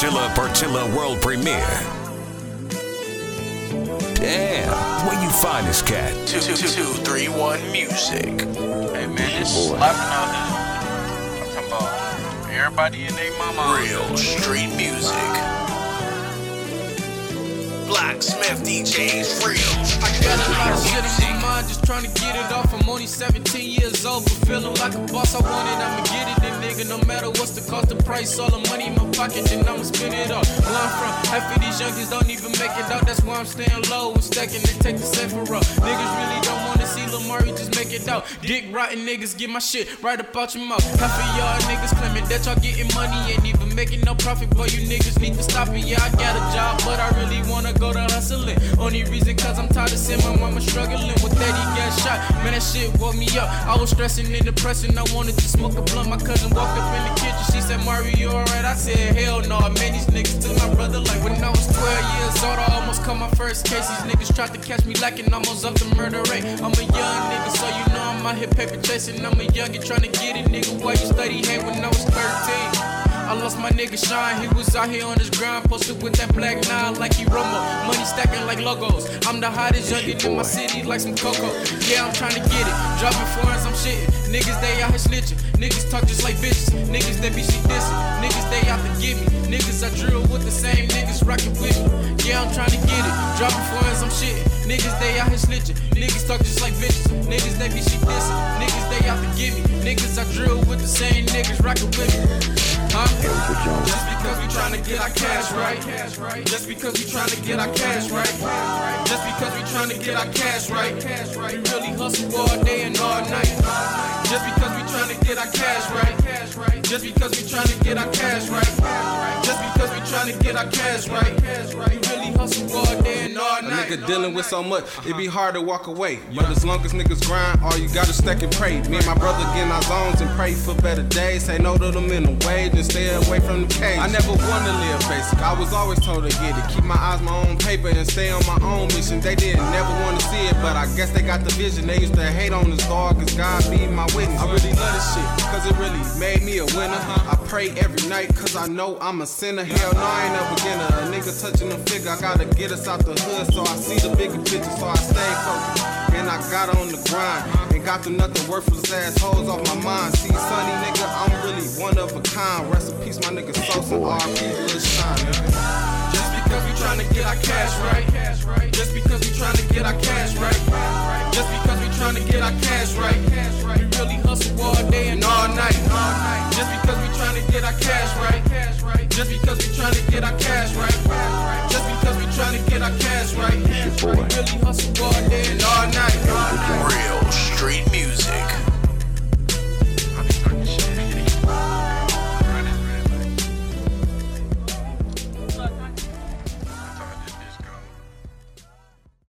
Chilla Pertilla world premiere. Damn, where you find this cat? Two, two, two, two, three, one, music. Hey man, it's slapping out here. I'm talking about everybody and their mama. Real street music. Blacksmith DJs, real. I got a lot of shit in my mind, just trying to get it off. I'm only 17 years old, but feeling like a boss. I want it, I'ma get it. And nigga, no matter what's the cost, the price, all the money in my pocket, then I'ma spend it all. Where I'm from, half of these youngins don't even make it out. That's why I'm staying low and stacking and for up. Niggas really don't wanna see make it out. Dick rotten niggas get my shit right up out your mouth. Half of y'all niggas claiming that y'all getting money, ain't even making no profit. Boy, you niggas need to stop it. Yeah, I got a job, but I really wanna go to hustling. Only reason cause I'm tired of seeing my mama struggling with that he got shot. Man, that shit woke me up. I was stressing and depressing. I wanted to smoke a blunt. My cousin walked up in the kitchen. She said, Mario, you alright? I said, hell no. Man, these niggas took my brother like when I was 12 caught my first case. These niggas tried to catch me lacking, almost up the murder rate. I'm a young nigga, so you know I'm out here paper chasing. I'm a youngin' trying to get it, nigga. Why you study hate when I was 13? I lost my nigga Shine, he was out here on his grind, posted with that black nine like he Romo. Money stacking like logos. I'm the hottest youngin' in my city like some cocoa. Yeah, I'm trying to get it. Dropping foreigns, I'm shitting. Niggas, they out here snitching. Niggas talk just like bitches. Niggas, they be shit dissing. Niggas, they out to get me. Niggas, I drill with the same niggas rockin' with me. Yeah, I'm trying to get it. Dropping foreigns, I'm shitting. Niggas, they out here snitching. Niggas talk just like bitches. Niggas, they be shit dissing. Niggas, they out to get me. Niggas, I drill with the same niggas rockin' with me. Huh? Just because we tryna get our cash right. Just because we tryna get our cash right. Just because we tryna get our cash right. We really hustle all day and all night. Just because we tryna get our cash right. Just because we tryna get our cash right. Just because we tryna get our cash right. We really hustle all day and all A nigga dealing with so much, it be hard to walk away. But as long as niggas grind, all you gotta stack and pray. Me and my brother get in our zones and pray for better days. Say no to the minimum wage and stay away from the cage. I never wanna live basic. I was always told to get it. Keep my eyes my own paper and stay on my own mission. They didn't never wanna see it, but I guess they got the vision. They used to hate on this dog, cause God shit, cause it really made me a winner. I pray every night, cause I know I'm a sinner. Hell no, I ain't a beginner. A nigga touching the figure, I gotta get us out the hood, so I see the bigger picture, so I stay focused. And I got on the grind, and got the nothing worthless assholes off my mind. See, Sonny, nigga, I'm really one of a kind. Rest in peace, my nigga Sosa, R.P. Lil Shine, nigga. Just because we tryna get our cash right. Because we we tryna get our cash right.